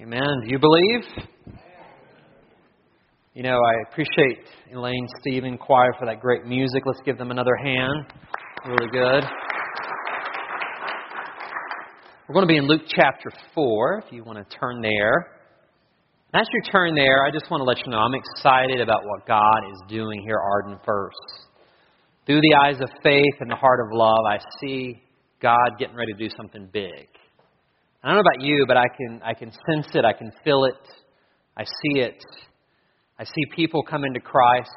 Amen. Do you believe? You know, I appreciate Elaine, Stephen, choir for that great music. Let's give them another hand. Really good. We're going to be in Luke chapter 4, if you want to turn there. As you turn there, I just want to let you know I'm excited about what God is doing here Arden First. Through the eyes of faith and the heart of love, I see God getting ready to do something big. I don't know about you, but I can, I can sense it, I can feel it, I see it. I see people come into Christ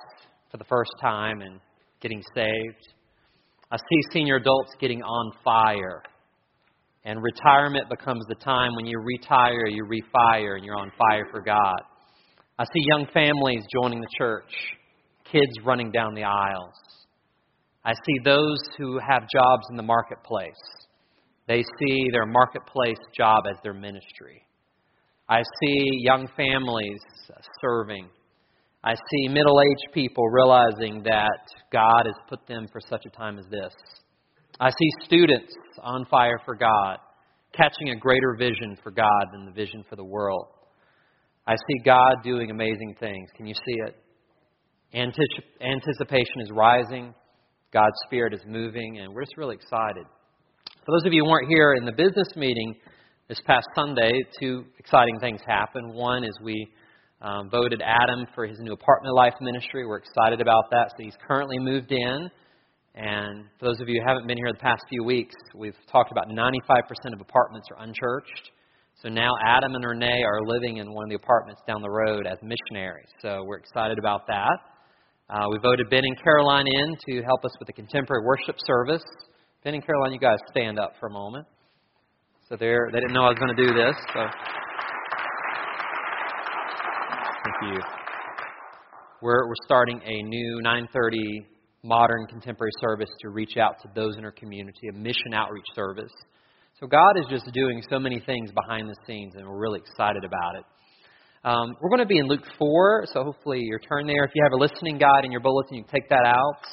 for the first time and getting saved. I see senior adults getting on fire. And retirement becomes the time when you retire, you refire, and you're on fire for God. I see young families joining the church, kids running down the aisles. I see those who have jobs in the marketplace they see their marketplace job as their ministry. I see young families serving. I see middle aged people realizing that God has put them for such a time as this. I see students on fire for God, catching a greater vision for God than the vision for the world. I see God doing amazing things. Can you see it? Anticipation is rising, God's Spirit is moving, and we're just really excited. For those of you who weren't here in the business meeting this past Sunday, two exciting things happened. One is we um, voted Adam for his new apartment life ministry. We're excited about that. So he's currently moved in. And for those of you who haven't been here the past few weeks, we've talked about 95% of apartments are unchurched. So now Adam and Renee are living in one of the apartments down the road as missionaries. So we're excited about that. Uh, we voted Ben and Caroline in to help us with the contemporary worship service. Ben and Caroline, you guys stand up for a moment. So they they didn't know I was going to do this. So thank you. We're we're starting a new 9:30 modern contemporary service to reach out to those in our community, a mission outreach service. So God is just doing so many things behind the scenes, and we're really excited about it. Um, we're going to be in Luke 4, so hopefully your turn there. If you have a listening guide in your bulletin, you can take that out.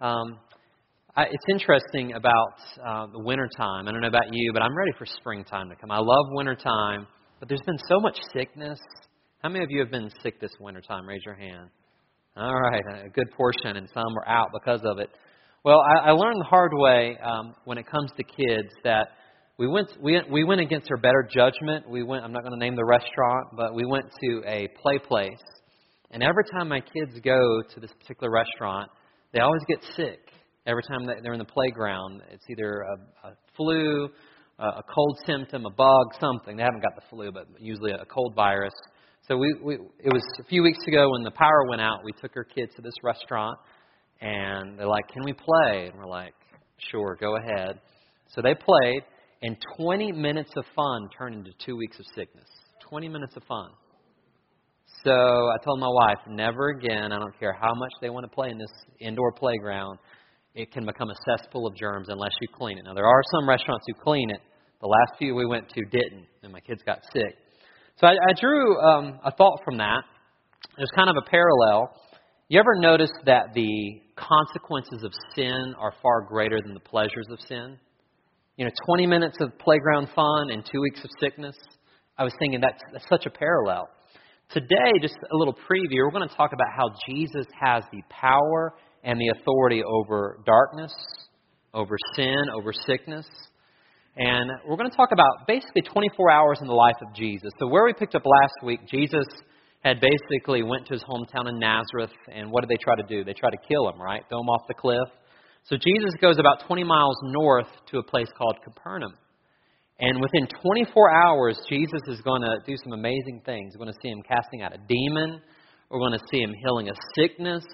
Um, I, it's interesting about uh, the wintertime. I don't know about you, but I'm ready for springtime to come. I love wintertime, but there's been so much sickness. How many of you have been sick this wintertime? Raise your hand. All right, a good portion, and some are out because of it. Well, I, I learned the hard way um, when it comes to kids that we went we we went against our better judgment. We went. I'm not going to name the restaurant, but we went to a play place, and every time my kids go to this particular restaurant, they always get sick. Every time they're in the playground, it's either a, a flu, a cold symptom, a bug, something. They haven't got the flu, but usually a cold virus. So we, we it was a few weeks ago when the power went out. We took our kids to this restaurant, and they're like, "Can we play?" And we're like, "Sure, go ahead." So they played, and 20 minutes of fun turned into two weeks of sickness. 20 minutes of fun. So I told my wife, never again. I don't care how much they want to play in this indoor playground it can become a cesspool of germs unless you clean it. Now, there are some restaurants who clean it. The last few we went to didn't, and my kids got sick. So I, I drew um, a thought from that. There's kind of a parallel. You ever notice that the consequences of sin are far greater than the pleasures of sin? You know, 20 minutes of playground fun and two weeks of sickness. I was thinking that's, that's such a parallel. Today, just a little preview, we're going to talk about how Jesus has the power and the authority over darkness, over sin, over sickness. And we're going to talk about basically 24 hours in the life of Jesus. So where we picked up last week, Jesus had basically went to his hometown in Nazareth, and what did they try to do? They tried to kill him, right? Throw him off the cliff. So Jesus goes about 20 miles north to a place called Capernaum. And within 24 hours, Jesus is going to do some amazing things. We're going to see him casting out a demon. We're going to see him healing a sickness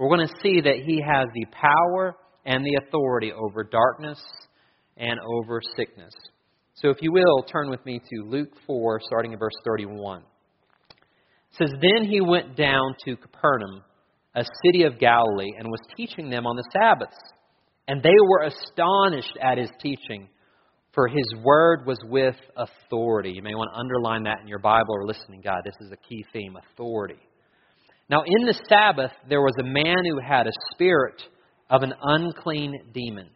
we're going to see that he has the power and the authority over darkness and over sickness. So, if you will, turn with me to Luke 4, starting in verse 31. It says, Then he went down to Capernaum, a city of Galilee, and was teaching them on the Sabbaths. And they were astonished at his teaching, for his word was with authority. You may want to underline that in your Bible or listening guide. This is a key theme authority. Now, in the Sabbath, there was a man who had a spirit of an unclean demon.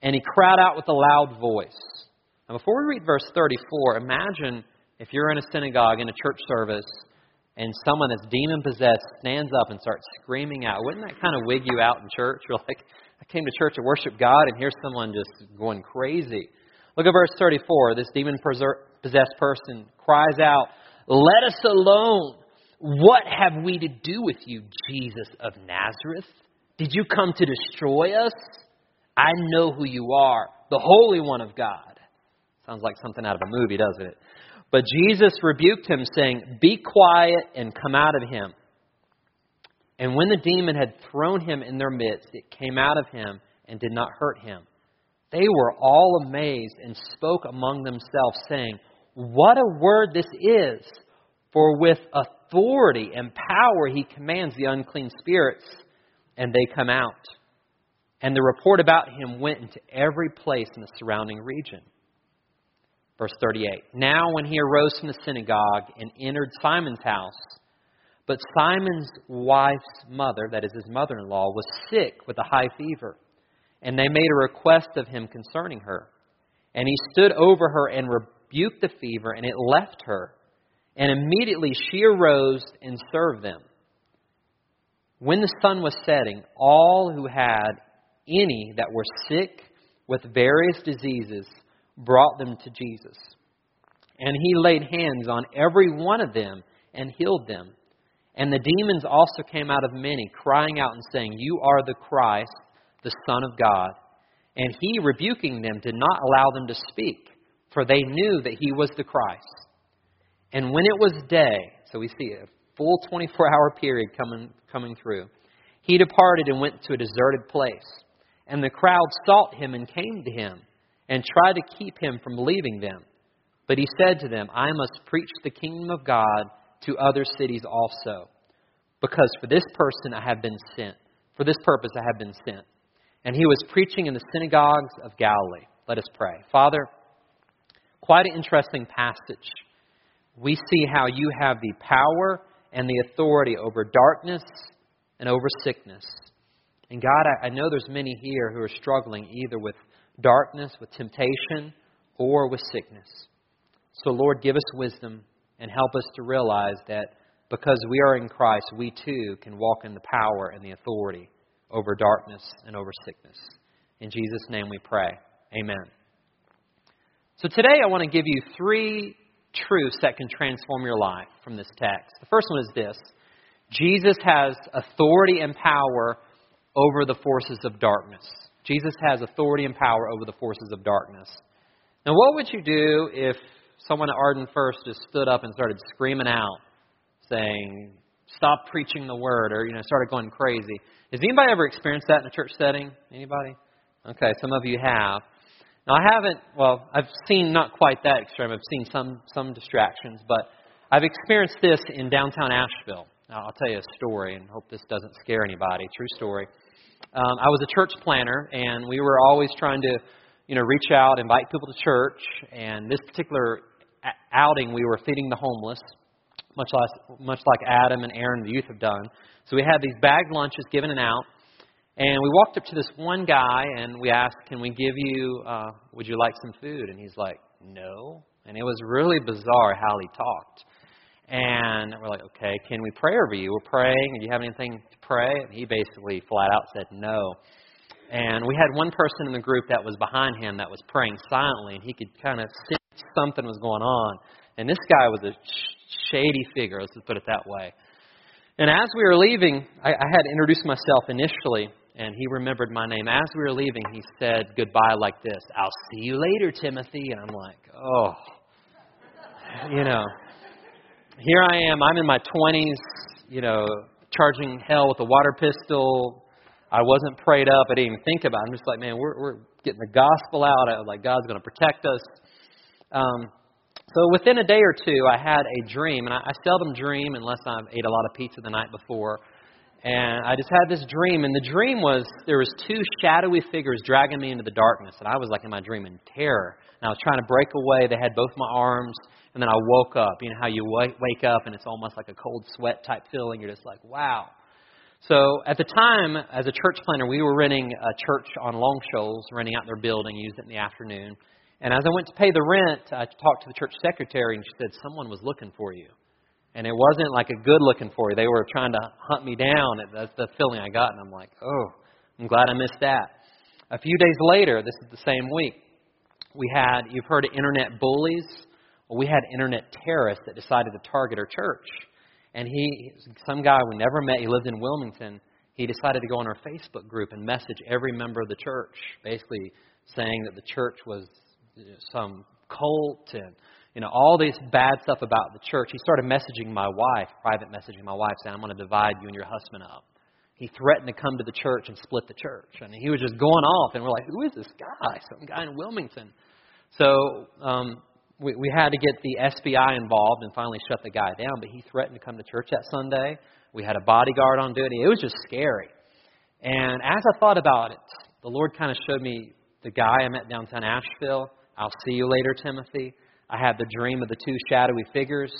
And he cried out with a loud voice. Now, before we read verse 34, imagine if you're in a synagogue, in a church service, and someone that's demon possessed stands up and starts screaming out, wouldn't that kind of wig you out in church? You're like, I came to church to worship God, and here's someone just going crazy. Look at verse 34. This demon possessed person cries out, Let us alone. What have we to do with you, Jesus of Nazareth? Did you come to destroy us? I know who you are, the Holy One of God. Sounds like something out of a movie, doesn't it? But Jesus rebuked him, saying, Be quiet and come out of him. And when the demon had thrown him in their midst, it came out of him and did not hurt him. They were all amazed and spoke among themselves, saying, What a word this is! For with authority and power he commands the unclean spirits, and they come out. And the report about him went into every place in the surrounding region. Verse 38 Now, when he arose from the synagogue and entered Simon's house, but Simon's wife's mother, that is his mother in law, was sick with a high fever, and they made a request of him concerning her. And he stood over her and rebuked the fever, and it left her. And immediately she arose and served them. When the sun was setting, all who had any that were sick with various diseases brought them to Jesus. And he laid hands on every one of them and healed them. And the demons also came out of many, crying out and saying, You are the Christ, the Son of God. And he, rebuking them, did not allow them to speak, for they knew that he was the Christ. And when it was day, so we see a full 24 hour period coming, coming through, he departed and went to a deserted place. And the crowd sought him and came to him and tried to keep him from leaving them. But he said to them, I must preach the kingdom of God to other cities also, because for this person I have been sent. For this purpose I have been sent. And he was preaching in the synagogues of Galilee. Let us pray. Father, quite an interesting passage. We see how you have the power and the authority over darkness and over sickness. And God, I, know there's many here who are struggling either with darkness, with temptation, or with sickness. So, Lord, give us wisdom and help us to realize that because we are in Christ, we too can walk in the power and the authority over darkness and over sickness. In Jesus' name we pray. Amen. So today I want to give you three truths that can transform your life from this text. The first one is this Jesus has authority and power over the forces of darkness. Jesus has authority and power over the forces of darkness. Now, what would you do if someone at Arden First just stood up and started screaming out, saying, "Stop preaching the word," or you know, started going crazy? Has anybody ever experienced that in a church setting? Anybody? Okay, some of you have. Now, I haven't. Well, I've seen not quite that extreme. I've seen some some distractions, but I've experienced this in downtown Asheville. Now, I'll tell you a story, and hope this doesn't scare anybody. True story um, I was a church planner, and we were always trying to, you know, reach out, invite people to church. And this particular outing, we were feeding the homeless, much like much like Adam and Aaron, the youth, have done. So we had these bagged lunches given and out. And we walked up to this one guy and we asked, "Can we give you? Uh, would you like some food?" And he's like, "No." And it was really bizarre how he talked. And we're like, okay, can we pray over you? We're praying. Do you have anything to pray? And he basically flat out said no. And we had one person in the group that was behind him that was praying silently, and he could kind of sense something was going on. And this guy was a shady figure, let's just put it that way. And as we were leaving, I, I had introduced myself initially, and he remembered my name. As we were leaving, he said goodbye like this I'll see you later, Timothy. And I'm like, oh, you know here I am. I'm in my 20s, you know, charging hell with a water pistol. I wasn't prayed up. I didn't even think about it. I'm just like, man, we're, we're getting the gospel out. I, like, God's going to protect us. Um, so within a day or two, I had a dream, and I, I seldom dream unless I've ate a lot of pizza the night before. And I just had this dream, and the dream was there was two shadowy figures dragging me into the darkness, and I was like in my dream in terror. And I was trying to break away. They had both my arms, and then I woke up. You know how you wake up and it's almost like a cold sweat type feeling. You're just like, wow. So at the time, as a church planner, we were renting a church on Long Shoals, renting out their building, used it in the afternoon. And as I went to pay the rent, I talked to the church secretary, and she said, Someone was looking for you. And it wasn't like a good looking for you. They were trying to hunt me down. That's the feeling I got. And I'm like, oh, I'm glad I missed that. A few days later, this is the same week, we had, you've heard of internet bullies? Well, we had internet terrorists that decided to target our church. And he, some guy we never met, he lived in Wilmington, he decided to go on our Facebook group and message every member of the church, basically saying that the church was some cult and you know all this bad stuff about the church. He started messaging my wife, private messaging my wife, saying, "I'm going to divide you and your husband up." He threatened to come to the church and split the church. Mean, he was just going off, and we're like, "Who is this guy? Some guy in Wilmington." So um, we, we had to get the SBI involved and finally shut the guy down. But he threatened to come to church that Sunday. We had a bodyguard on duty. It was just scary. And as I thought about it, the Lord kind of showed me the guy I met downtown Asheville. I'll see you later, Timothy. I had the dream of the two shadowy figures,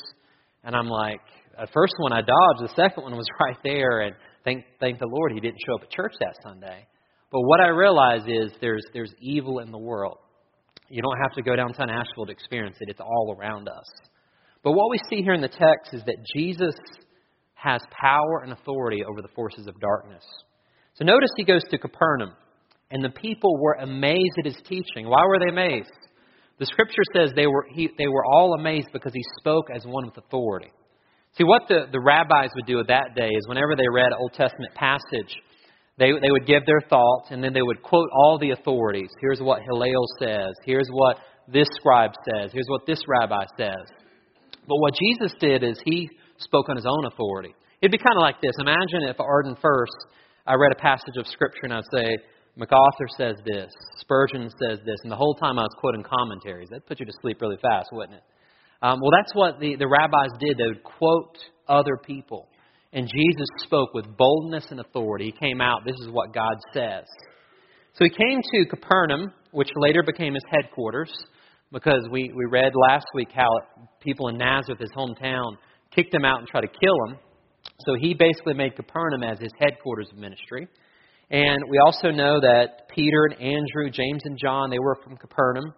and I'm like, the first one I dodged, the second one was right there, and thank thank the Lord he didn't show up at church that Sunday. But what I realize is there's there's evil in the world. You don't have to go downtown Asheville to experience it. It's all around us. But what we see here in the text is that Jesus has power and authority over the forces of darkness. So notice he goes to Capernaum, and the people were amazed at his teaching. Why were they amazed? The scripture says they were, he, they were all amazed because he spoke as one with authority. See, what the, the rabbis would do at that day is whenever they read an Old Testament passage, they, they would give their thoughts and then they would quote all the authorities. Here's what Hillel says. Here's what this scribe says. Here's what this rabbi says. But what Jesus did is he spoke on his own authority. It'd be kind of like this. Imagine if Arden first, I read a passage of Scripture and I'd say, MacArthur says this, Spurgeon says this, and the whole time I was quoting commentaries. That'd put you to sleep really fast, wouldn't it? Um, well, that's what the, the rabbis did. They would quote other people. And Jesus spoke with boldness and authority. He came out, this is what God says. So he came to Capernaum, which later became his headquarters, because we, we read last week how people in Nazareth, his hometown, kicked him out and tried to kill him. So he basically made Capernaum as his headquarters of ministry. And we also know that Peter and Andrew, James and John, they were from Capernaum.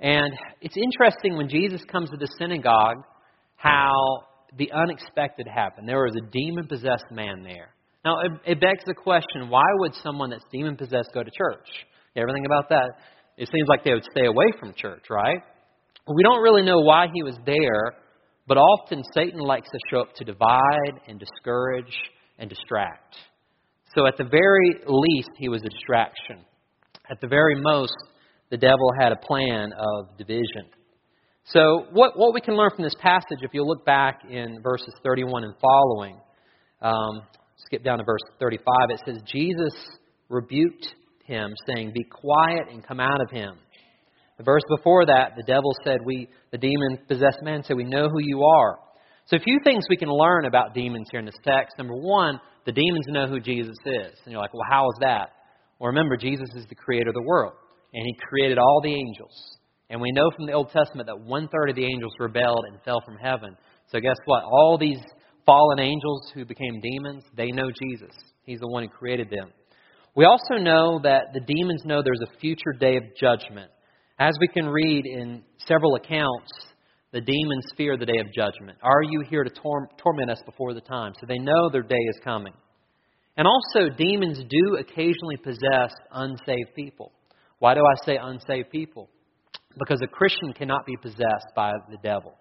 And it's interesting when Jesus comes to the synagogue how the unexpected happened. There was a demon possessed man there. Now, it, it begs the question why would someone that's demon possessed go to church? You ever think about that? It seems like they would stay away from church, right? We don't really know why he was there, but often Satan likes to show up to divide and discourage and distract. So at the very least, he was a distraction. At the very most, the devil had a plan of division. So, what, what we can learn from this passage, if you look back in verses 31 and following, um, skip down to verse 35, it says, Jesus rebuked him, saying, Be quiet and come out of him. The verse before that, the devil said, We, the demon possessed man said, We know who you are. So, a few things we can learn about demons here in this text. Number one, the demons know who Jesus is. And you're like, well, how is that? Well, remember, Jesus is the creator of the world, and he created all the angels. And we know from the Old Testament that one third of the angels rebelled and fell from heaven. So, guess what? All these fallen angels who became demons, they know Jesus. He's the one who created them. We also know that the demons know there's a future day of judgment. As we can read in several accounts, the demons fear the day of judgment. Are you here to tor- torment us before the time? So they know their day is coming. And also, demons do occasionally possess unsaved people. Why do I say unsaved people? Because a Christian cannot be possessed by the devil.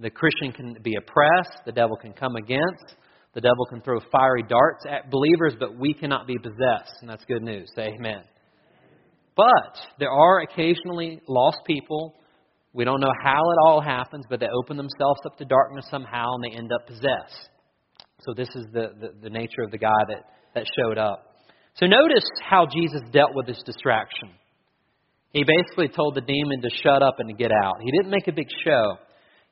The Christian can be oppressed, the devil can come against, the devil can throw fiery darts at believers, but we cannot be possessed. And that's good news. Amen. But there are occasionally lost people we don't know how it all happens, but they open themselves up to darkness somehow and they end up possessed. So this is the, the, the nature of the guy that, that showed up. So notice how Jesus dealt with this distraction. He basically told the demon to shut up and to get out. He didn't make a big show.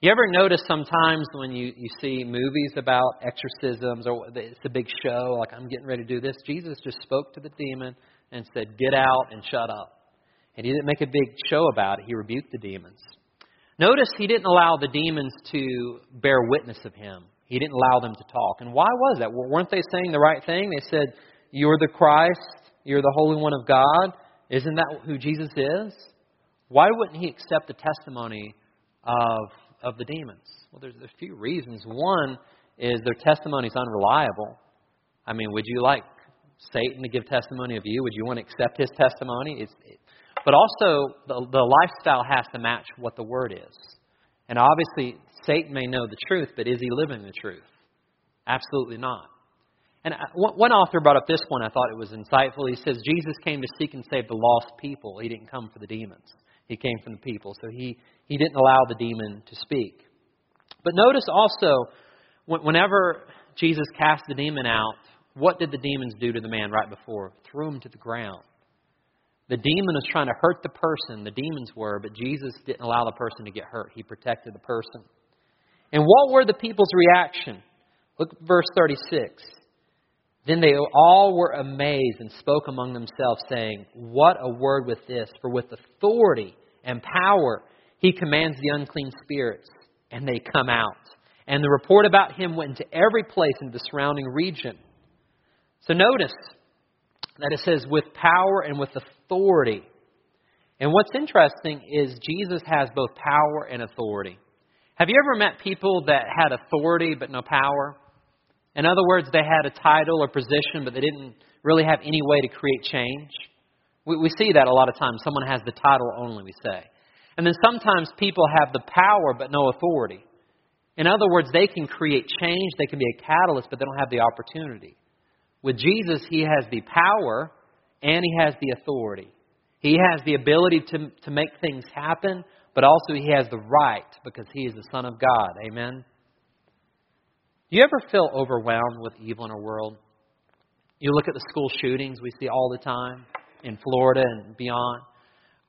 You ever notice sometimes when you, you see movies about exorcisms or it's a big show, like I'm getting ready to do this? Jesus just spoke to the demon and said, Get out and shut up. And he didn't make a big show about it. He rebuked the demons. Notice he didn't allow the demons to bear witness of him. He didn't allow them to talk. And why was that? Weren't they saying the right thing? They said, You're the Christ. You're the Holy One of God. Isn't that who Jesus is? Why wouldn't he accept the testimony of, of the demons? Well, there's a few reasons. One is their testimony is unreliable. I mean, would you like Satan to give testimony of you? Would you want to accept his testimony? It's, it, but also, the, the lifestyle has to match what the word is. And obviously, Satan may know the truth, but is he living the truth? Absolutely not. And uh, one author brought up this one. I thought it was insightful. He says Jesus came to seek and save the lost people. He didn't come for the demons. He came from the people. So he, he didn't allow the demon to speak. But notice also, whenever Jesus cast the demon out, what did the demons do to the man right before? Threw him to the ground. The demon was trying to hurt the person, the demons were, but Jesus didn't allow the person to get hurt. He protected the person. And what were the people's reaction? Look at verse 36. Then they all were amazed and spoke among themselves, saying, What a word with this! For with authority and power he commands the unclean spirits, and they come out. And the report about him went into every place in the surrounding region. So notice that it says, with power and with authority. And what's interesting is Jesus has both power and authority. Have you ever met people that had authority but no power? In other words, they had a title or position, but they didn't really have any way to create change. We, we see that a lot of times. Someone has the title only, we say. And then sometimes people have the power, but no authority. In other words, they can create change, they can be a catalyst, but they don't have the opportunity. With Jesus, he has the power and he has the authority. He has the ability to, to make things happen, but also he has the right because he is the Son of God. Amen? Do you ever feel overwhelmed with evil in our world? You look at the school shootings we see all the time in Florida and beyond.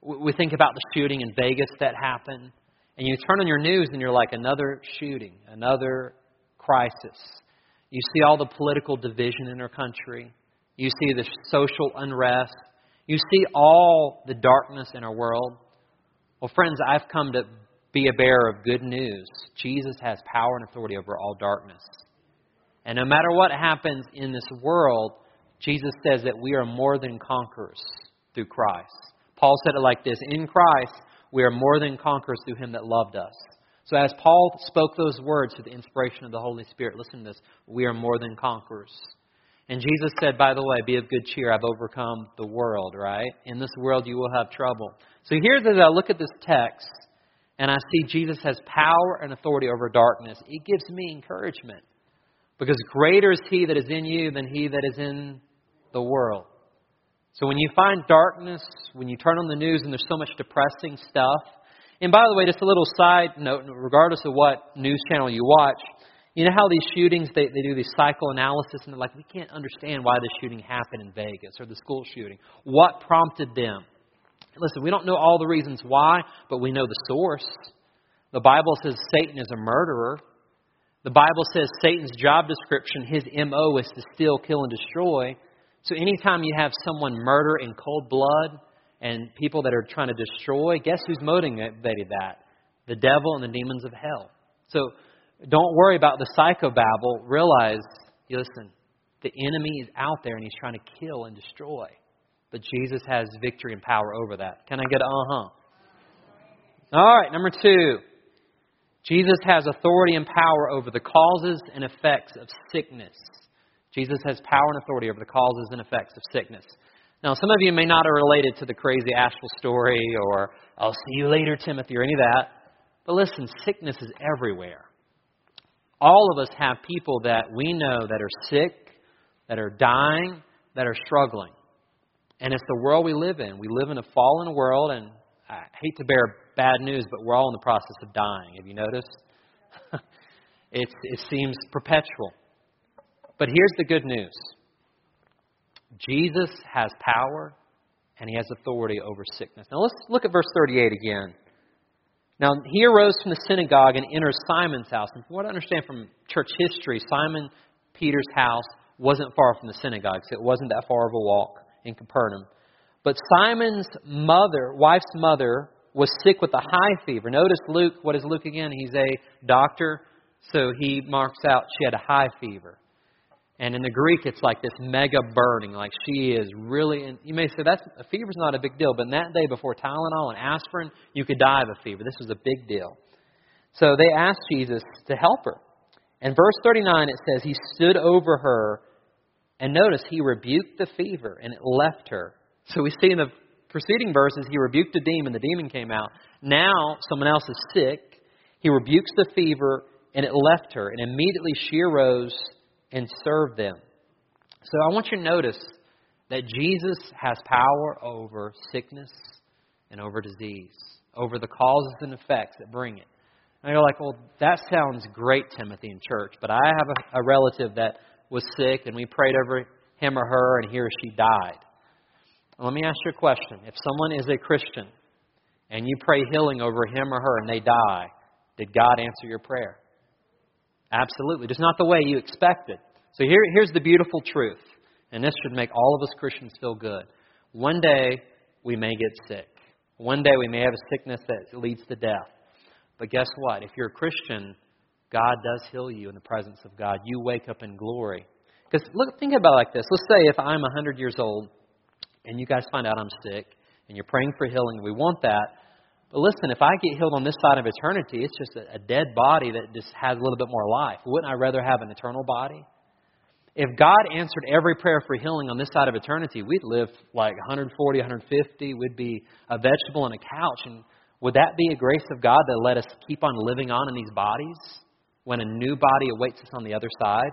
We think about the shooting in Vegas that happened, and you turn on your news and you're like, another shooting, another crisis. You see all the political division in our country. You see the social unrest. You see all the darkness in our world. Well, friends, I've come to be a bearer of good news. Jesus has power and authority over all darkness. And no matter what happens in this world, Jesus says that we are more than conquerors through Christ. Paul said it like this In Christ, we are more than conquerors through him that loved us. So, as Paul spoke those words through the inspiration of the Holy Spirit, listen to this we are more than conquerors. And Jesus said, by the way, be of good cheer. I've overcome the world, right? In this world, you will have trouble. So, here's as I look at this text, and I see Jesus has power and authority over darkness, it gives me encouragement. Because greater is He that is in you than He that is in the world. So when you find darkness, when you turn on the news and there's so much depressing stuff, and by the way, just a little side note, regardless of what news channel you watch, you know how these shootings, they, they do these psychoanalysis and they're like, we can't understand why this shooting happened in Vegas or the school shooting. What prompted them? Listen, we don't know all the reasons why, but we know the source. The Bible says Satan is a murderer. The Bible says Satan's job description, his MO is to steal, kill, and destroy. So anytime you have someone murder in cold blood and people that are trying to destroy, guess who's motivated that? The devil and the demons of hell. So don't worry about the psychobabble. Realize, listen, the enemy is out there and he's trying to kill and destroy. But Jesus has victory and power over that. Can I get uh huh? All right, number two. Jesus has authority and power over the causes and effects of sickness. Jesus has power and authority over the causes and effects of sickness. Now, some of you may not have related to the crazy Asheville story or I'll see you later, Timothy, or any of that. But listen, sickness is everywhere. All of us have people that we know that are sick, that are dying, that are struggling. And it's the world we live in. We live in a fallen world, and I hate to bear bad news, but we're all in the process of dying. Have you noticed? it's, it seems perpetual. But here's the good news Jesus has power and he has authority over sickness. Now let's look at verse 38 again. Now he arose from the synagogue and entered Simon's house. And from what I understand from church history, Simon Peter's house wasn't far from the synagogue, so it wasn't that far of a walk in Capernaum. But Simon's mother, wife's mother, was sick with a high fever. Notice Luke, what is Luke again? He's a doctor, so he marks out she had a high fever. And in the Greek, it's like this mega burning, like she is really. And you may say that's a fever's not a big deal, but in that day before Tylenol and aspirin, you could die of a fever. This was a big deal. So they asked Jesus to help her. And verse 39, it says, He stood over her, and notice, He rebuked the fever, and it left her. So we see in the preceding verses, He rebuked the demon, the demon came out. Now, someone else is sick. He rebukes the fever, and it left her. And immediately she arose and serve them. So I want you to notice that Jesus has power over sickness and over disease, over the causes and effects that bring it. And you're like, well, that sounds great, Timothy, in church, but I have a, a relative that was sick, and we prayed over him or her, and he or she died. let me ask you a question. If someone is a Christian, and you pray healing over him or her, and they die, did God answer your prayer? Absolutely. Just not the way you expected. So here, here's the beautiful truth, and this should make all of us Christians feel good. One day, we may get sick. One day, we may have a sickness that leads to death. But guess what? If you're a Christian, God does heal you in the presence of God. You wake up in glory. Because look, think about it like this. Let's say if I'm 100 years old and you guys find out I'm sick and you're praying for healing, we want that. But listen, if I get healed on this side of eternity, it's just a, dead body that just has a little bit more life. Wouldn't I rather have an eternal body? If God answered every prayer for healing on this side of eternity, we'd live like 140, 150. We'd be a vegetable on a couch. And would that be a grace of God that let us keep on living on in these bodies when a new body awaits us on the other side?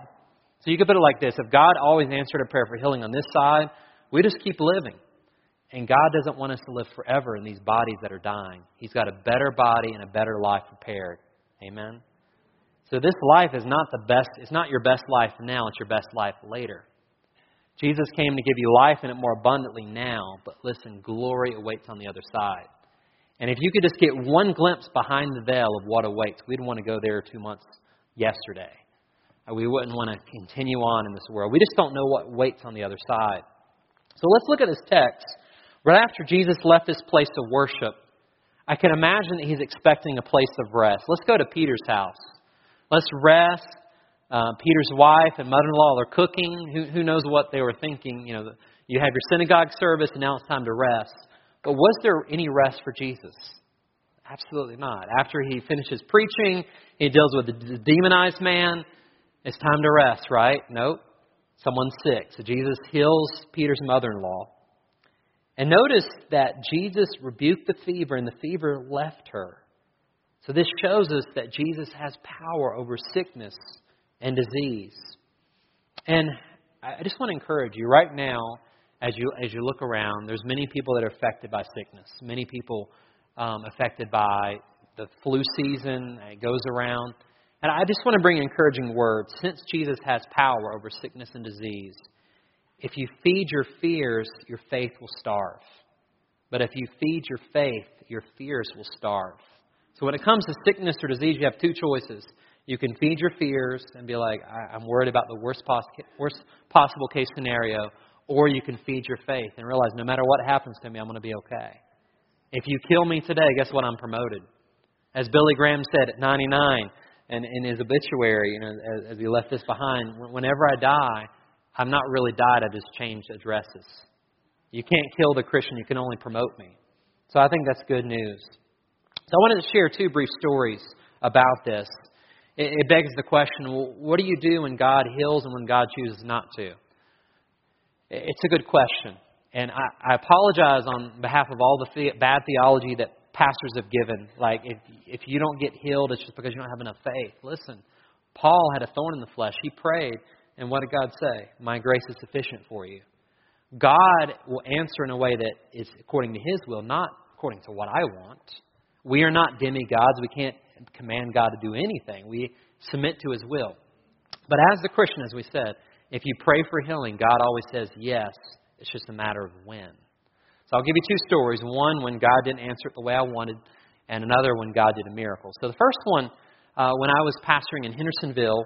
So you could put it like this if God always answered a prayer for healing on this side, we just keep living. And God doesn't want us to live forever in these bodies that are dying. He's got a better body and a better life prepared. Amen? So this life is not the best, it's not your best life now, it's your best life later. Jesus came to give you life and it more abundantly now, but listen, glory awaits on the other side. And if you could just get one glimpse behind the veil of what awaits, we'd want to go there two months yesterday. Uh, we wouldn't want to continue on in this world. We just don't know what waits on the other side. So let's look at this text. Right after Jesus left this place of worship, I can imagine that he's expecting a place of rest. Let's go to Peter's house. Let's rest. Uh, Peter's wife and mother-in-law are cooking. Who, who knows what they were thinking? You know, you have your synagogue service, and now it's time to rest. But was there any rest for Jesus? Absolutely not. After he finishes preaching, he deals with the demonized man. It's time to rest, right? Nope. Someone's sick. So Jesus heals Peter's mother in law. And notice that Jesus rebuked the fever, and the fever left her. So this shows us that Jesus has power over sickness and disease. And I just want to encourage you right now as you as you look around, there's many people that are affected by sickness. Many people um, affected by the flu season. It goes around, and I just want to bring encouraging words. Since Jesus has power over sickness and disease, if you feed your fears, your faith will starve. But if you feed your faith, your fears will starve. So when it comes to sickness or disease, you have two choices. You can feed your fears and be like, I'm worried about the worst, worst possible case scenario, or you can feed your faith and realize no matter what happens to me, I'm going to be okay. If you kill me today, guess what? I'm promoted. As Billy Graham said at 99 and in his obituary, you know, as, as he left this behind, whenever I die, I've not really died, I've just changed addresses. You can't kill the Christian, you can only promote me. So I think that's good news. So I wanted to share two brief stories about this. It, it begs the question well, what do you do when God heals and when God chooses not to? It's a good question. And I, I apologize on behalf of all the, the bad theology that pastors have given. Like, if, if you don't get healed, it's just because you don't have enough faith. Listen, Paul had a thorn in the flesh. He prayed, and what did God say? My grace is sufficient for you. God will answer in a way that is according to His will, not according to what I want. We are not demigods. We can't command God to do anything. We submit to His will. But as the Christian, as we said, if you pray for healing, God always says yes. It's just a matter of when. So I'll give you two stories. One when God didn't answer it the way I wanted, and another when God did a miracle. So the first one, uh, when I was pastoring in Hendersonville,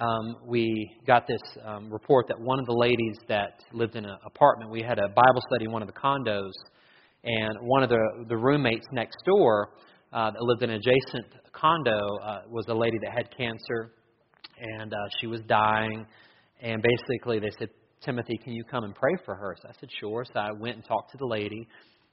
um, we got this um, report that one of the ladies that lived in an apartment, we had a Bible study in one of the condos, and one of the, the roommates next door uh, that lived in an adjacent condo uh, was a lady that had cancer, and uh, she was dying And basically, they said, Timothy, can you come and pray for her? So I said, sure. So I went and talked to the lady.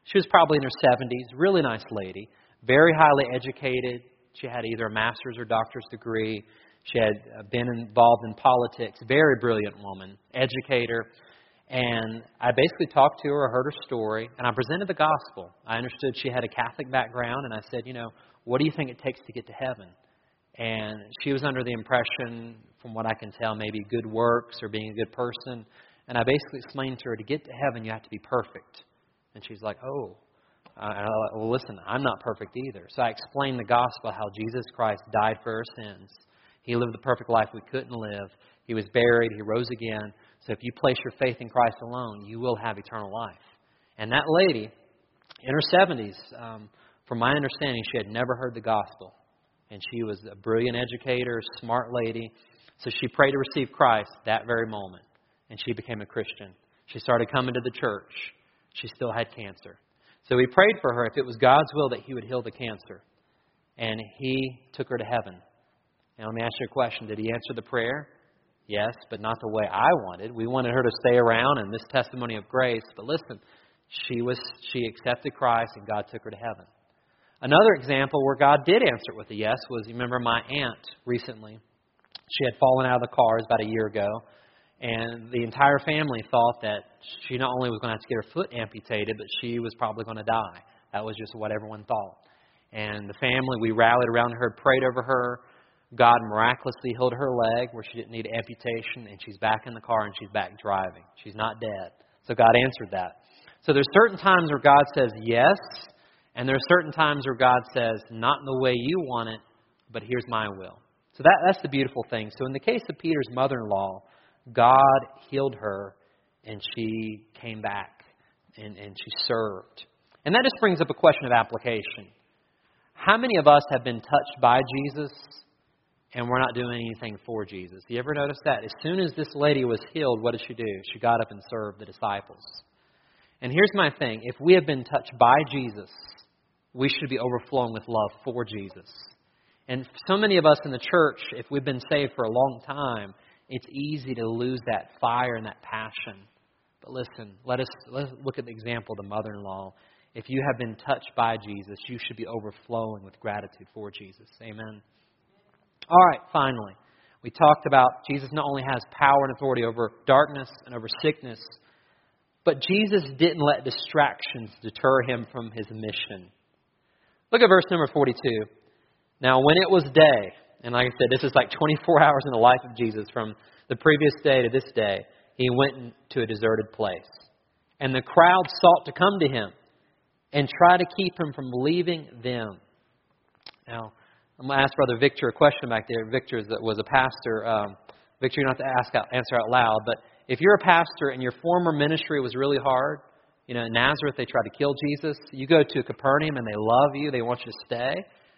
She was probably in her 70s, really nice lady, very highly educated. She had either a master's or doctor's degree. She had uh, been involved in politics. Very brilliant woman, educator. And I basically talked to her, I heard her story, and I presented the gospel. I understood she had a Catholic background, and I said, you know, what do you think it takes to get to heaven? And she was under the impression, from what I can tell, maybe good works or being a good person. And I basically explained to her, to get to heaven, you have to be perfect. And she's like, oh. And I like, well, listen, I'm not perfect either. So I explained the gospel, how Jesus Christ died for our sins. He lived the perfect life we couldn't live. He was buried. He rose again. So if you place your faith in Christ alone, you will have eternal life. And that lady, in her 70s, um, from my understanding, she had never heard the gospel. And she was a brilliant educator, smart lady. So she prayed to receive Christ that very moment. And she became a Christian. She started coming to the church. She still had cancer. So we prayed for her if it was God's will that He would heal the cancer. And He took her to heaven. Now, let me ask you a question Did He answer the prayer? Yes, but not the way I wanted. We wanted her to stay around and this testimony of grace. But listen, she was she accepted Christ and God took her to heaven. Another example where God did answer it with a yes was you remember my aunt recently. She had fallen out of the car about a year ago, and the entire family thought that she not only was going to have to get her foot amputated, but she was probably going to die. That was just what everyone thought. And the family, we rallied around her, prayed over her. God miraculously healed her leg where she didn't need amputation, and she's back in the car and she's back driving. She's not dead. So God answered that. So there's certain times where God says yes, and there are certain times where God says, not in the way you want it, but here's my will. So that, that's the beautiful thing. So in the case of Peter's mother in law, God healed her and she came back and, and she served. And that just brings up a question of application. How many of us have been touched by Jesus and we're not doing anything for Jesus? You ever notice that? As soon as this lady was healed, what did she do? She got up and served the disciples. And here's my thing if we have been touched by Jesus, we should be overflowing with love for Jesus. And so many of us in the church, if we've been saved for a long time, it's easy to lose that fire and that passion. But listen, let us let's look at the example of the mother-in-law. If you have been touched by Jesus, you should be overflowing with gratitude for Jesus. Amen. All right, finally, we talked about Jesus not only has power and authority over darkness and over sickness, but Jesus didn't let distractions deter him from his mission. Look at verse number 42. Now, when it was day, and like I said, this is like 24 hours in the life of Jesus from the previous day to this day, he went to a deserted place. And the crowd sought to come to him and try to keep him from leaving them. Now, I'm going to ask Brother Victor a question back there. Victor was a pastor. Um, Victor, you don't have to ask out, answer out loud, but if you're a pastor and your former ministry was really hard, you know, in Nazareth, they tried to kill Jesus. You go to Capernaum and they love you, they want you to stay.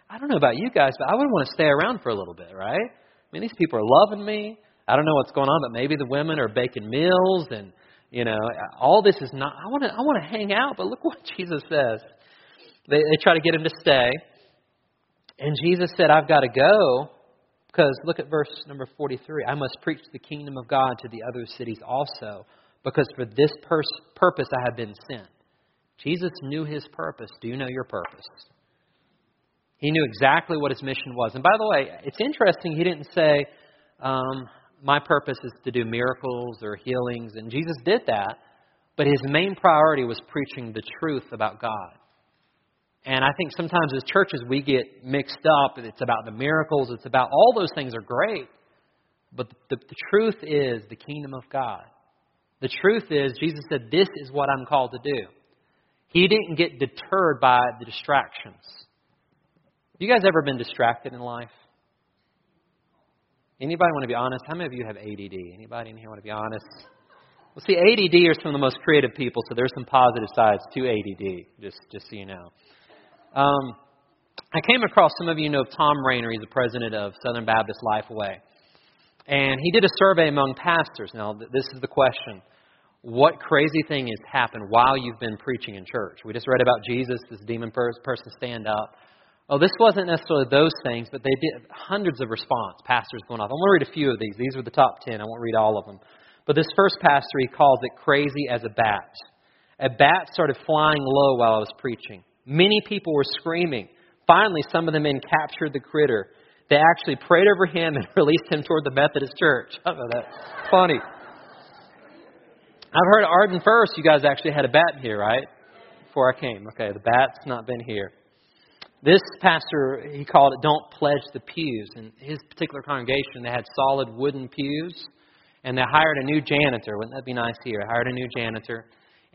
I don't know about you guys, but I would want to stay around for a little bit, right? I mean, these people are loving me. I don't know what's going on, but maybe the women are baking meals and, you know, all this is not, I want to, I want to hang out, but look what Jesus says. They, they try to get him to stay. And Jesus said, I've got to go because look at verse number 43. I must preach the kingdom of God to the other cities also because for this pers- purpose I have been sent. Jesus knew his purpose. Do you know your purpose? He knew exactly what his mission was. And by the way, it's interesting, he didn't say, um, My purpose is to do miracles or healings. And Jesus did that. But his main priority was preaching the truth about God. And I think sometimes as churches we get mixed up. It's about the miracles, it's about all those things are great. But the, the truth is the kingdom of God. The truth is, Jesus said, This is what I'm called to do. He didn't get deterred by the distractions. You guys ever been distracted in life? Anybody want to be honest? How many of you have ADD? Anybody in here want to be honest? Well, see, ADD are some of the most creative people, so there's some positive sides to ADD, just, just so you know. Um, I came across, some of you know Thom Rainer. He's the president of Southern Baptist Lifeway. And he did a survey among pastors. Now, this is the question What crazy thing has happened while you've been preaching in church? We just read about Jesus, this demon person stand up. Oh, this wasn't necessarily those things, but they did hundreds of response, pastors going off. I'm going to read a few of these. These were the top ten. I won't read all of them. But this first pastor, he calls it crazy as a bat. A bat started flying low while I was preaching. Many people were screaming. Finally, some of the men captured the critter. They actually prayed over him and released him toward the Methodist church. That's funny. I've heard at Arden First, you guys actually had a bat here, right? Before I came. Okay, the bat's not been here. This pastor, he called it Don't Pledge the Pews. In his particular congregation, they had solid wooden pews, and they hired a new janitor. Wouldn't that be nice here? Hired a new janitor,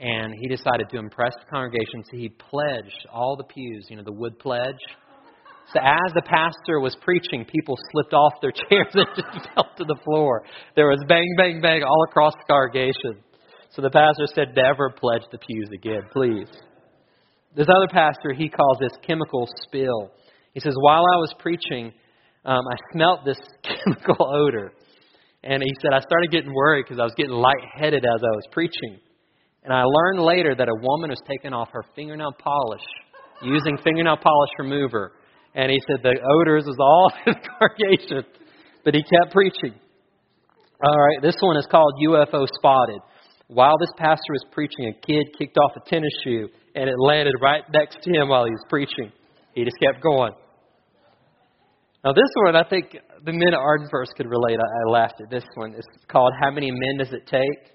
and he decided to impress the congregation, so he pledged all the pews, you know, the wood pledge. So as the pastor was preaching, people slipped off their chairs and just fell to the floor. There was bang, bang, bang all across the congregation. So the pastor said, Never pledge the pews again, please. This other pastor, he calls this chemical spill. He says, While I was preaching, um, I smelt this chemical odor. And he said, I started getting worried because I was getting lightheaded as I was preaching. And I learned later that a woman was taking off her fingernail polish using fingernail polish remover. And he said the odors was all the congregation. But he kept preaching. All right, this one is called UFO Spotted. While this pastor was preaching, a kid kicked off a tennis shoe and it landed right next to him while he was preaching. He just kept going. Now, this one, I think the men at Arden First could relate. I, I laughed at this one. It's called How Many Men Does It Take?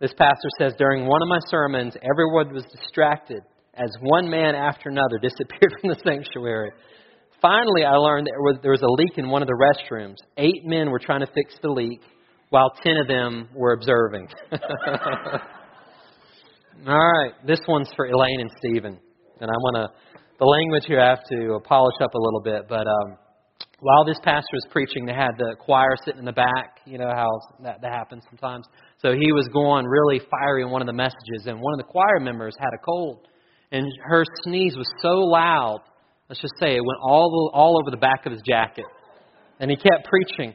This pastor says, During one of my sermons, everyone was distracted as one man after another disappeared from the sanctuary. Finally, I learned was, there was a leak in one of the restrooms. Eight men were trying to fix the leak, while ten of them were observing. All right, this one's for Elaine and Stephen, and I want to. The language here I have to polish up a little bit, but um, while this pastor was preaching, they had the choir sitting in the back. You know how that, that happens sometimes. So he was going really fiery in one of the messages, and one of the choir members had a cold, and her sneeze was so loud. Let's just say it went all all over the back of his jacket, and he kept preaching.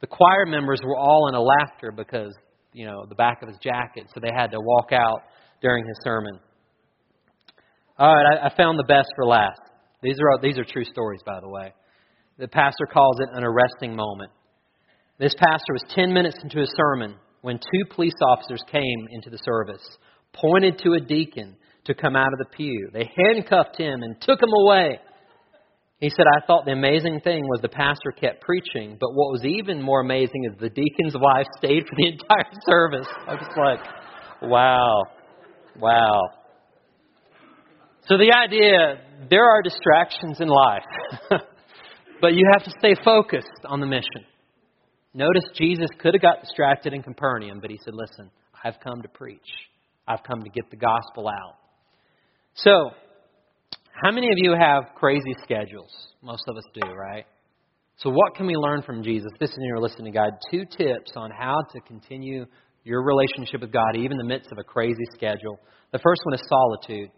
The choir members were all in a laughter because you know the back of his jacket, so they had to walk out during his sermon. All right, I, I found the best for last. These are these are true stories, by the way. The pastor calls it an arresting moment. This pastor was 10 minutes into his sermon when two police officers came into the service, pointed to a deacon to come out of the pew. They handcuffed him and took him away. He said, I thought the amazing thing was the pastor kept preaching, but what was even more amazing is the deacon's wife stayed for the entire service. I was like, wow, wow. So the idea, there are distractions in life. But you have to stay focused on the mission. Notice Jesus could have got distracted in Capernaum, but he said, Listen, I've come to preach, I've come to get the gospel out. So, how many of you have crazy schedules? Most of us do, right? So, what can we learn from Jesus? This is in your listening guide. Two tips on how to continue your relationship with God, even in the midst of a crazy schedule. The first one is solitude.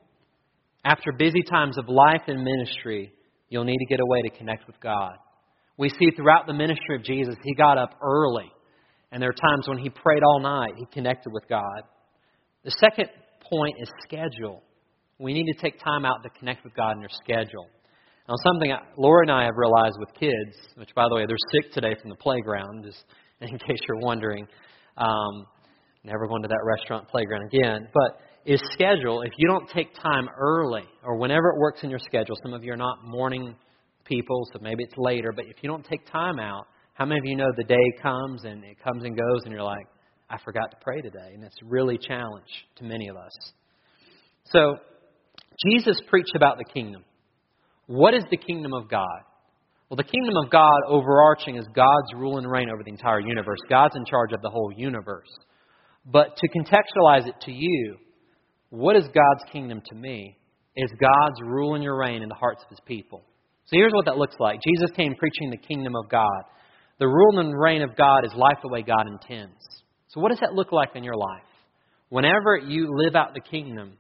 After busy times of life and ministry, You'll need to get away to connect with God. We see throughout the ministry of Jesus, he got up early. And there are times when he prayed all night, he connected with God. The second point is schedule. We need to take time out to connect with God in your schedule. Now, something Laura and I have realized with kids, which, by the way, they're sick today from the playground, just in case you're wondering. Um, never going to that restaurant playground again. But is schedule, if you don't take time early or whenever it works in your schedule, some of you are not morning people, so maybe it's later, but if you don't take time out, how many of you know the day comes and it comes and goes and you're like, I forgot to pray today? And it's really a challenge to many of us. So, Jesus preached about the kingdom. What is the kingdom of God? Well, the kingdom of God, overarching, is God's rule and reign over the entire universe. God's in charge of the whole universe. But to contextualize it to you, what is God's kingdom to me? Is God's rule and your reign in the hearts of his people. So here's what that looks like. Jesus came preaching the kingdom of God. The rule and reign of God is life the way God intends. So what does that look like in your life? Whenever you live out the kingdom,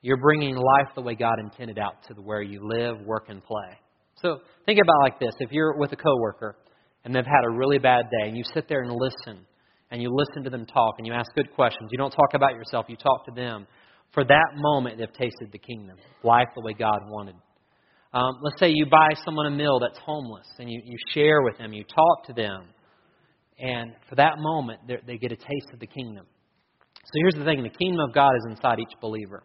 you're bringing life the way God intended out to where you live, work, and play. So think about like this. If you're with a coworker and they've had a really bad day and you sit there and listen and you listen to them talk and you ask good questions. You don't talk about yourself, you talk to them for that moment, they've tasted the kingdom, life the way God wanted. Um, let's say you buy someone a meal that's homeless and you, you share with them, you talk to them, and for that moment, they get a taste of the kingdom. So here's the thing the kingdom of God is inside each believer.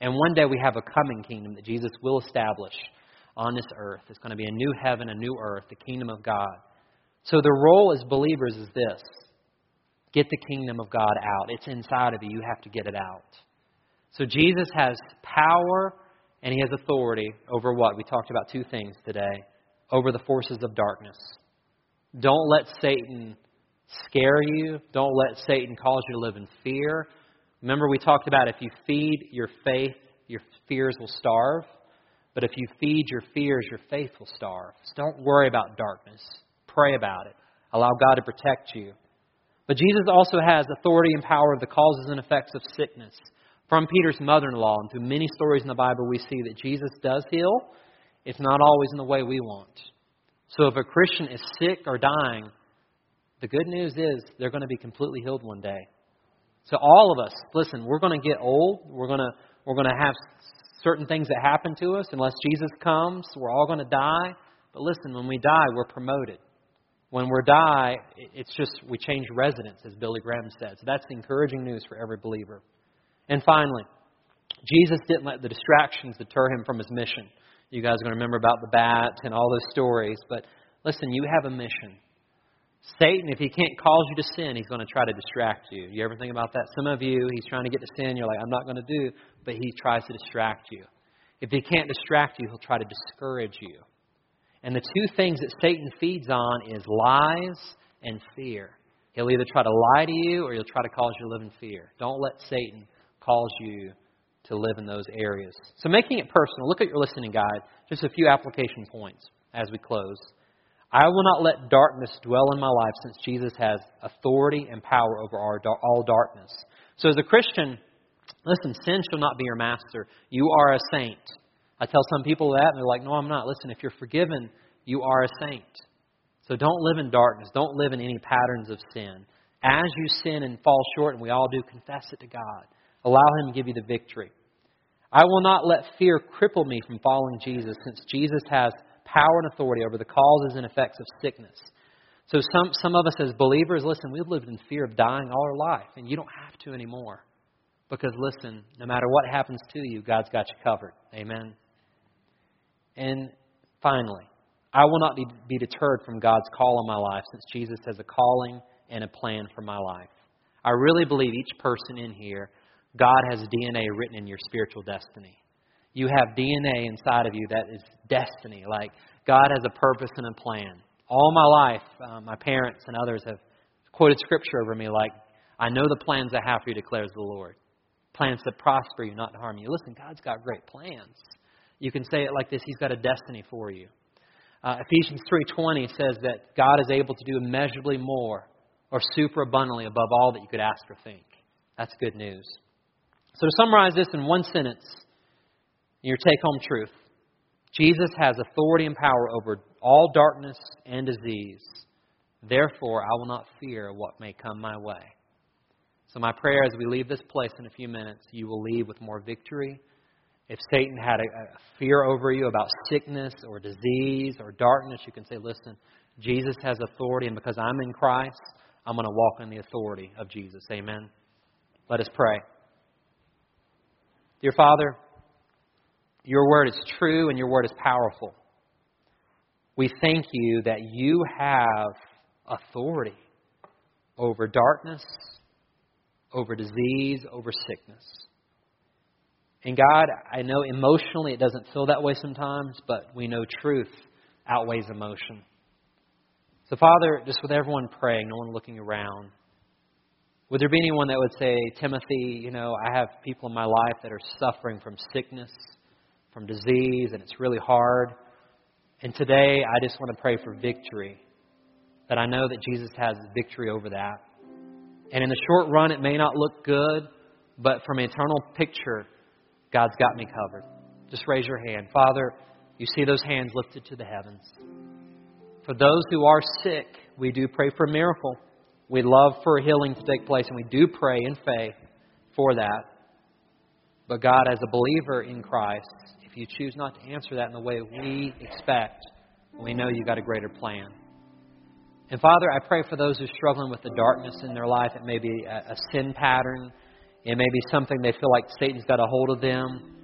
And one day we have a coming kingdom that Jesus will establish on this earth. It's going to be a new heaven, a new earth, the kingdom of God. So the role as believers is this get the kingdom of God out. It's inside of you. You have to get it out. So Jesus has power and he has authority over what? We talked about two things today over the forces of darkness. Don't let Satan scare you. Don't let Satan cause you to live in fear. Remember, we talked about if you feed your faith, your fears will starve. But if you feed your fears, your faith will starve. So don't worry about darkness. Pray about it. Allow God to protect you. But Jesus also has authority and power of the causes and effects of sickness. From Peter's mother in law and through many stories in the Bible, we see that Jesus does heal. It's not always in the way we want. So if a Christian is sick or dying, the good news is they're going to be completely healed one day. So all of us, listen, we're going to get old. We're going to we're going to have certain things that happen to us unless Jesus comes. We're all going to die. But listen, when we die, we're promoted. When we die, it's just we change residence, as Billy Graham said. So that's encouraging news for every believer. And finally, Jesus didn't let the distractions deter him from his mission. You guys are going to remember about the bat and all those stories. But listen, you have a mission. Satan, if he can't cause you to sin, he's going to try to distract you. You ever think about that? Some of you, he's trying to get to sin. You're like, I'm not going to do, but he tries to distract you. If he can't distract you, he'll try to discourage you. And the two things that Satan feeds on is lies and fear. He'll either try to lie to you or he'll try to cause you to live in fear. Don't let Satan cause you to live in those areas. So, making it personal, look at your listening guide. Just a few application points as we close. I will not let darkness dwell in my life since Jesus has authority and power over all darkness. So, as a Christian, listen, sin shall not be your master. You are a saint. I tell some people that, and they're like, no, I'm not. Listen, if you're forgiven, you are a saint. So, don't live in darkness. Don't live in any patterns of sin. As you sin and fall short, and we all do, confess it to God. Allow Him to give you the victory. I will not let fear cripple me from following Jesus, since Jesus has power and authority over the causes and effects of sickness. So some, some of us as believers, listen, we've lived in fear of dying all our life, and you don't have to anymore. Because listen, no matter what happens to you, God's got you covered. Amen. And finally, I will not be deterred from God's call on my life since Jesus has a calling and a plan for my life. I really believe each person in here, God has DNA written in your spiritual destiny. You have DNA inside of you that is destiny. Like God has a purpose and a plan. All my life, uh, my parents and others have quoted scripture over me like, I know the plans I have for you, declares the Lord. Plans to prosper you, not to harm you. Listen, God's got great plans. You can say it like this He's got a destiny for you. Uh, Ephesians 3.20 says that God is able to do immeasurably more or super abundantly above all that you could ask or think. That's good news. So to summarize this in one sentence, your take home truth Jesus has authority and power over all darkness and disease. Therefore, I will not fear what may come my way. So, my prayer as we leave this place in a few minutes, you will leave with more victory. If Satan had a, a fear over you about sickness or disease or darkness, you can say, Listen, Jesus has authority, and because I'm in Christ, I'm going to walk in the authority of Jesus. Amen. Let us pray. Dear Father, your word is true and your word is powerful. We thank you that you have authority over darkness, over disease, over sickness. And God, I know emotionally it doesn't feel that way sometimes, but we know truth outweighs emotion. So, Father, just with everyone praying, no one looking around, would there be anyone that would say, Timothy, you know, I have people in my life that are suffering from sickness? from disease, and it's really hard. And today, I just want to pray for victory. That I know that Jesus has victory over that. And in the short run, it may not look good, but from an eternal picture, God's got me covered. Just raise your hand. Father, you see those hands lifted to the heavens. For those who are sick, we do pray for a miracle. We love for healing to take place, and we do pray in faith for that. But God, as a believer in Christ, if you choose not to answer that in the way we expect, we know you've got a greater plan. And Father, I pray for those who are struggling with the darkness in their life. It may be a, a sin pattern, it may be something they feel like Satan's got a hold of them.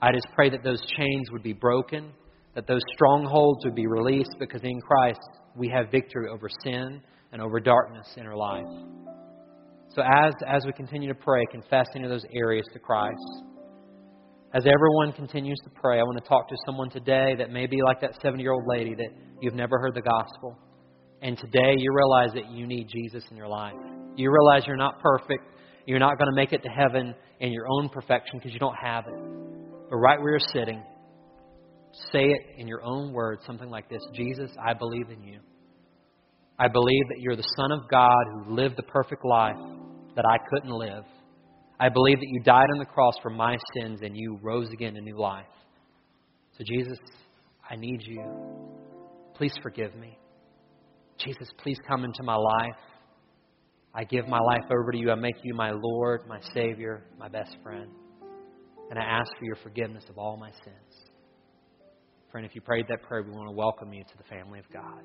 I just pray that those chains would be broken, that those strongholds would be released, because in Christ we have victory over sin and over darkness in our life. So as, as we continue to pray, confessing those areas to Christ, as everyone continues to pray, I want to talk to someone today that may be like that 70 year old lady that you've never heard the gospel. And today you realize that you need Jesus in your life. You realize you're not perfect. You're not going to make it to heaven in your own perfection because you don't have it. But right where you're sitting, say it in your own words, something like this Jesus, I believe in you. I believe that you're the Son of God who lived the perfect life that I couldn't live. I believe that you died on the cross for my sins and you rose again to new life. So, Jesus, I need you. Please forgive me. Jesus, please come into my life. I give my life over to you. I make you my Lord, my Savior, my best friend. And I ask for your forgiveness of all my sins. Friend, if you prayed that prayer, we want to welcome you to the family of God.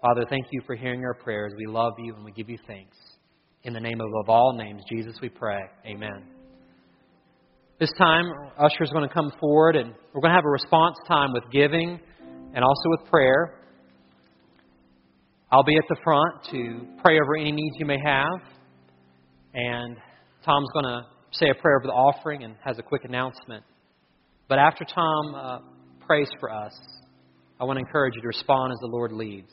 Father, thank you for hearing our prayers. We love you and we give you thanks. In the name of, of all names, Jesus, we pray. Amen. This time, Usher is going to come forward and we're going to have a response time with giving and also with prayer. I'll be at the front to pray over any needs you may have. And Tom's going to say a prayer over the offering and has a quick announcement. But after Tom uh, prays for us, I want to encourage you to respond as the Lord leads.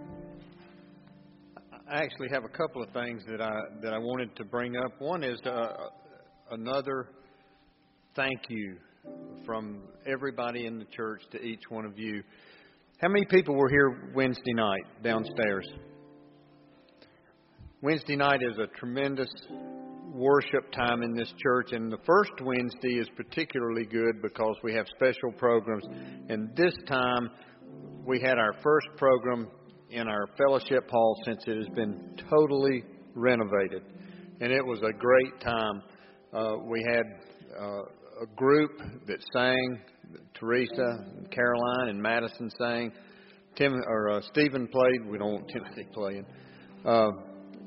I actually have a couple of things that I that I wanted to bring up. One is uh, another thank you from everybody in the church to each one of you. How many people were here Wednesday night downstairs? Wednesday night is a tremendous worship time in this church, and the first Wednesday is particularly good because we have special programs. And this time, we had our first program in our fellowship hall since it has been totally renovated, and it was a great time. Uh, we had uh, a group that sang. Teresa, and Caroline, and Madison sang. Tim or uh, Stephen played. We don't want Timothy playing. Uh,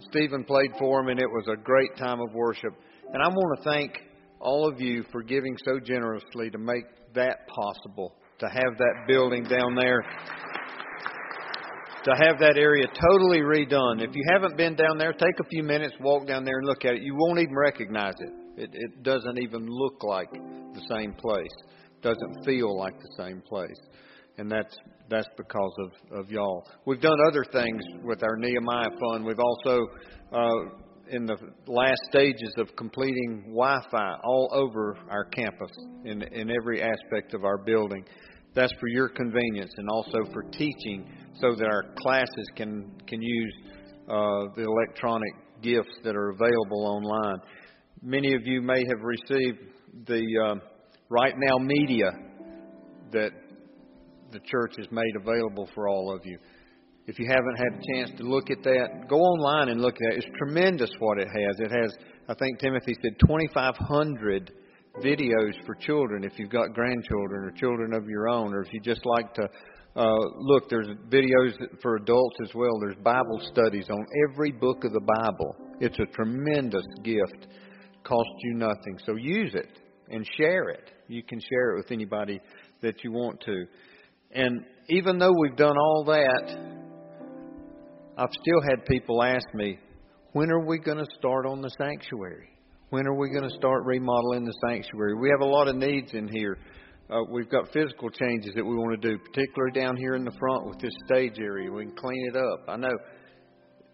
Stephen played for him, and it was a great time of worship. And I want to thank all of you for giving so generously to make that possible, to have that building down there, to have that area totally redone. If you haven't been down there, take a few minutes, walk down there and look at it. You won't even recognize it. It, it doesn't even look like the same place, doesn't feel like the same place. And that's that's because of, of y'all. We've done other things with our Nehemiah Fund. We've also, uh, in the last stages of completing Wi Fi all over our campus in, in every aspect of our building. That's for your convenience and also for teaching so that our classes can, can use uh, the electronic gifts that are available online. Many of you may have received the uh, Right Now media that the church has made available for all of you. If you haven't had a chance to look at that, go online and look at it. It's tremendous what it has. It has, I think Timothy said, 2,500 videos for children if you've got grandchildren or children of your own, or if you just like to uh, look, there's videos for adults as well. There's Bible studies on every book of the Bible. It's a tremendous gift. Costs you nothing. So use it and share it. You can share it with anybody that you want to. And even though we've done all that, I've still had people ask me, when are we going to start on the sanctuary? When are we going to start remodeling the sanctuary? We have a lot of needs in here. Uh, we've got physical changes that we want to do, particularly down here in the front with this stage area. We can clean it up. I know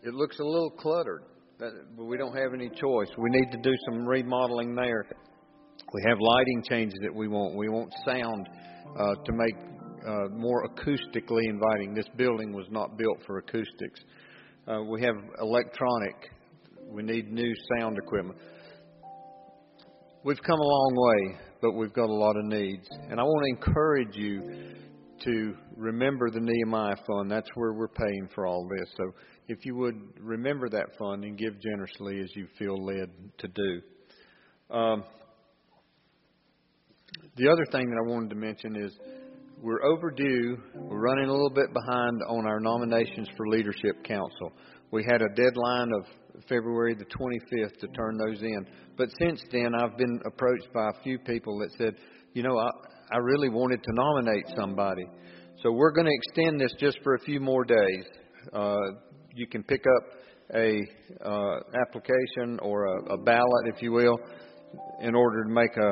it looks a little cluttered, but we don't have any choice. We need to do some remodeling there. We have lighting changes that we want. We want sound uh, to make uh, more acoustically inviting. This building was not built for acoustics. Uh, we have electronic. We need new sound equipment. We've come a long way, but we've got a lot of needs. And I want to encourage you to remember the Nehemiah Fund. That's where we're paying for all this. So if you would remember that fund and give generously as you feel led to do. Um, The other thing that I wanted to mention is we're overdue. We're running a little bit behind on our nominations for Leadership Council. We had a deadline of February the 25th to turn those in. But since then, I've been approached by a few people that said, you know, I, I really wanted to nominate somebody. So we're going to extend this just for a few more days. Uh, you can pick up a uh, application or a, a ballot, if you will, in order to make a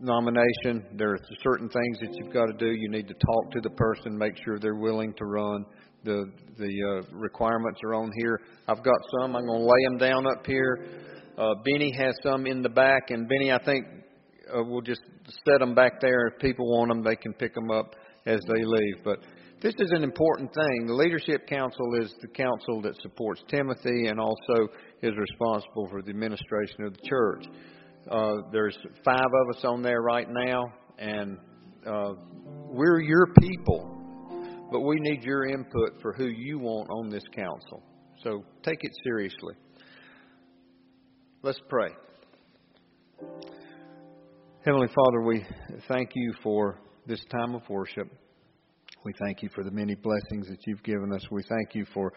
nomination. There are certain things that you've got to do. You need to talk to the person, make sure they're willing to run. The the uh, requirements are on here. I've got some. I'm going to lay them down up here. Uh, Benny has some in the back, and Benny, I think uh, we'll just set them back there. If people want them, they can pick them up as they leave. But this is an important thing. The Leadership Council is the council that supports Timothy and also is responsible for the administration of the church. Uh, there's five of us on there right now, and uh, we're your people, but we need your input for who you want on this council. So take it seriously. Let's pray. Heavenly Father, we thank you for this time of worship. We thank you for the many blessings that you've given us. We thank you for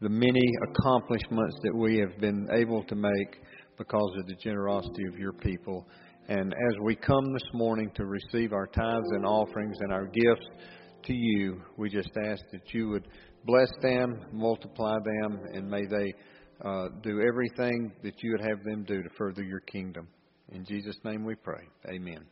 the many accomplishments that we have been able to make because of the generosity of your people. And as we come this morning to receive our tithes and offerings and our gifts to you, we just ask that you would bless them, multiply them, and may they uh, do everything that you would have them do to further your kingdom. In Jesus' name we pray. Amen.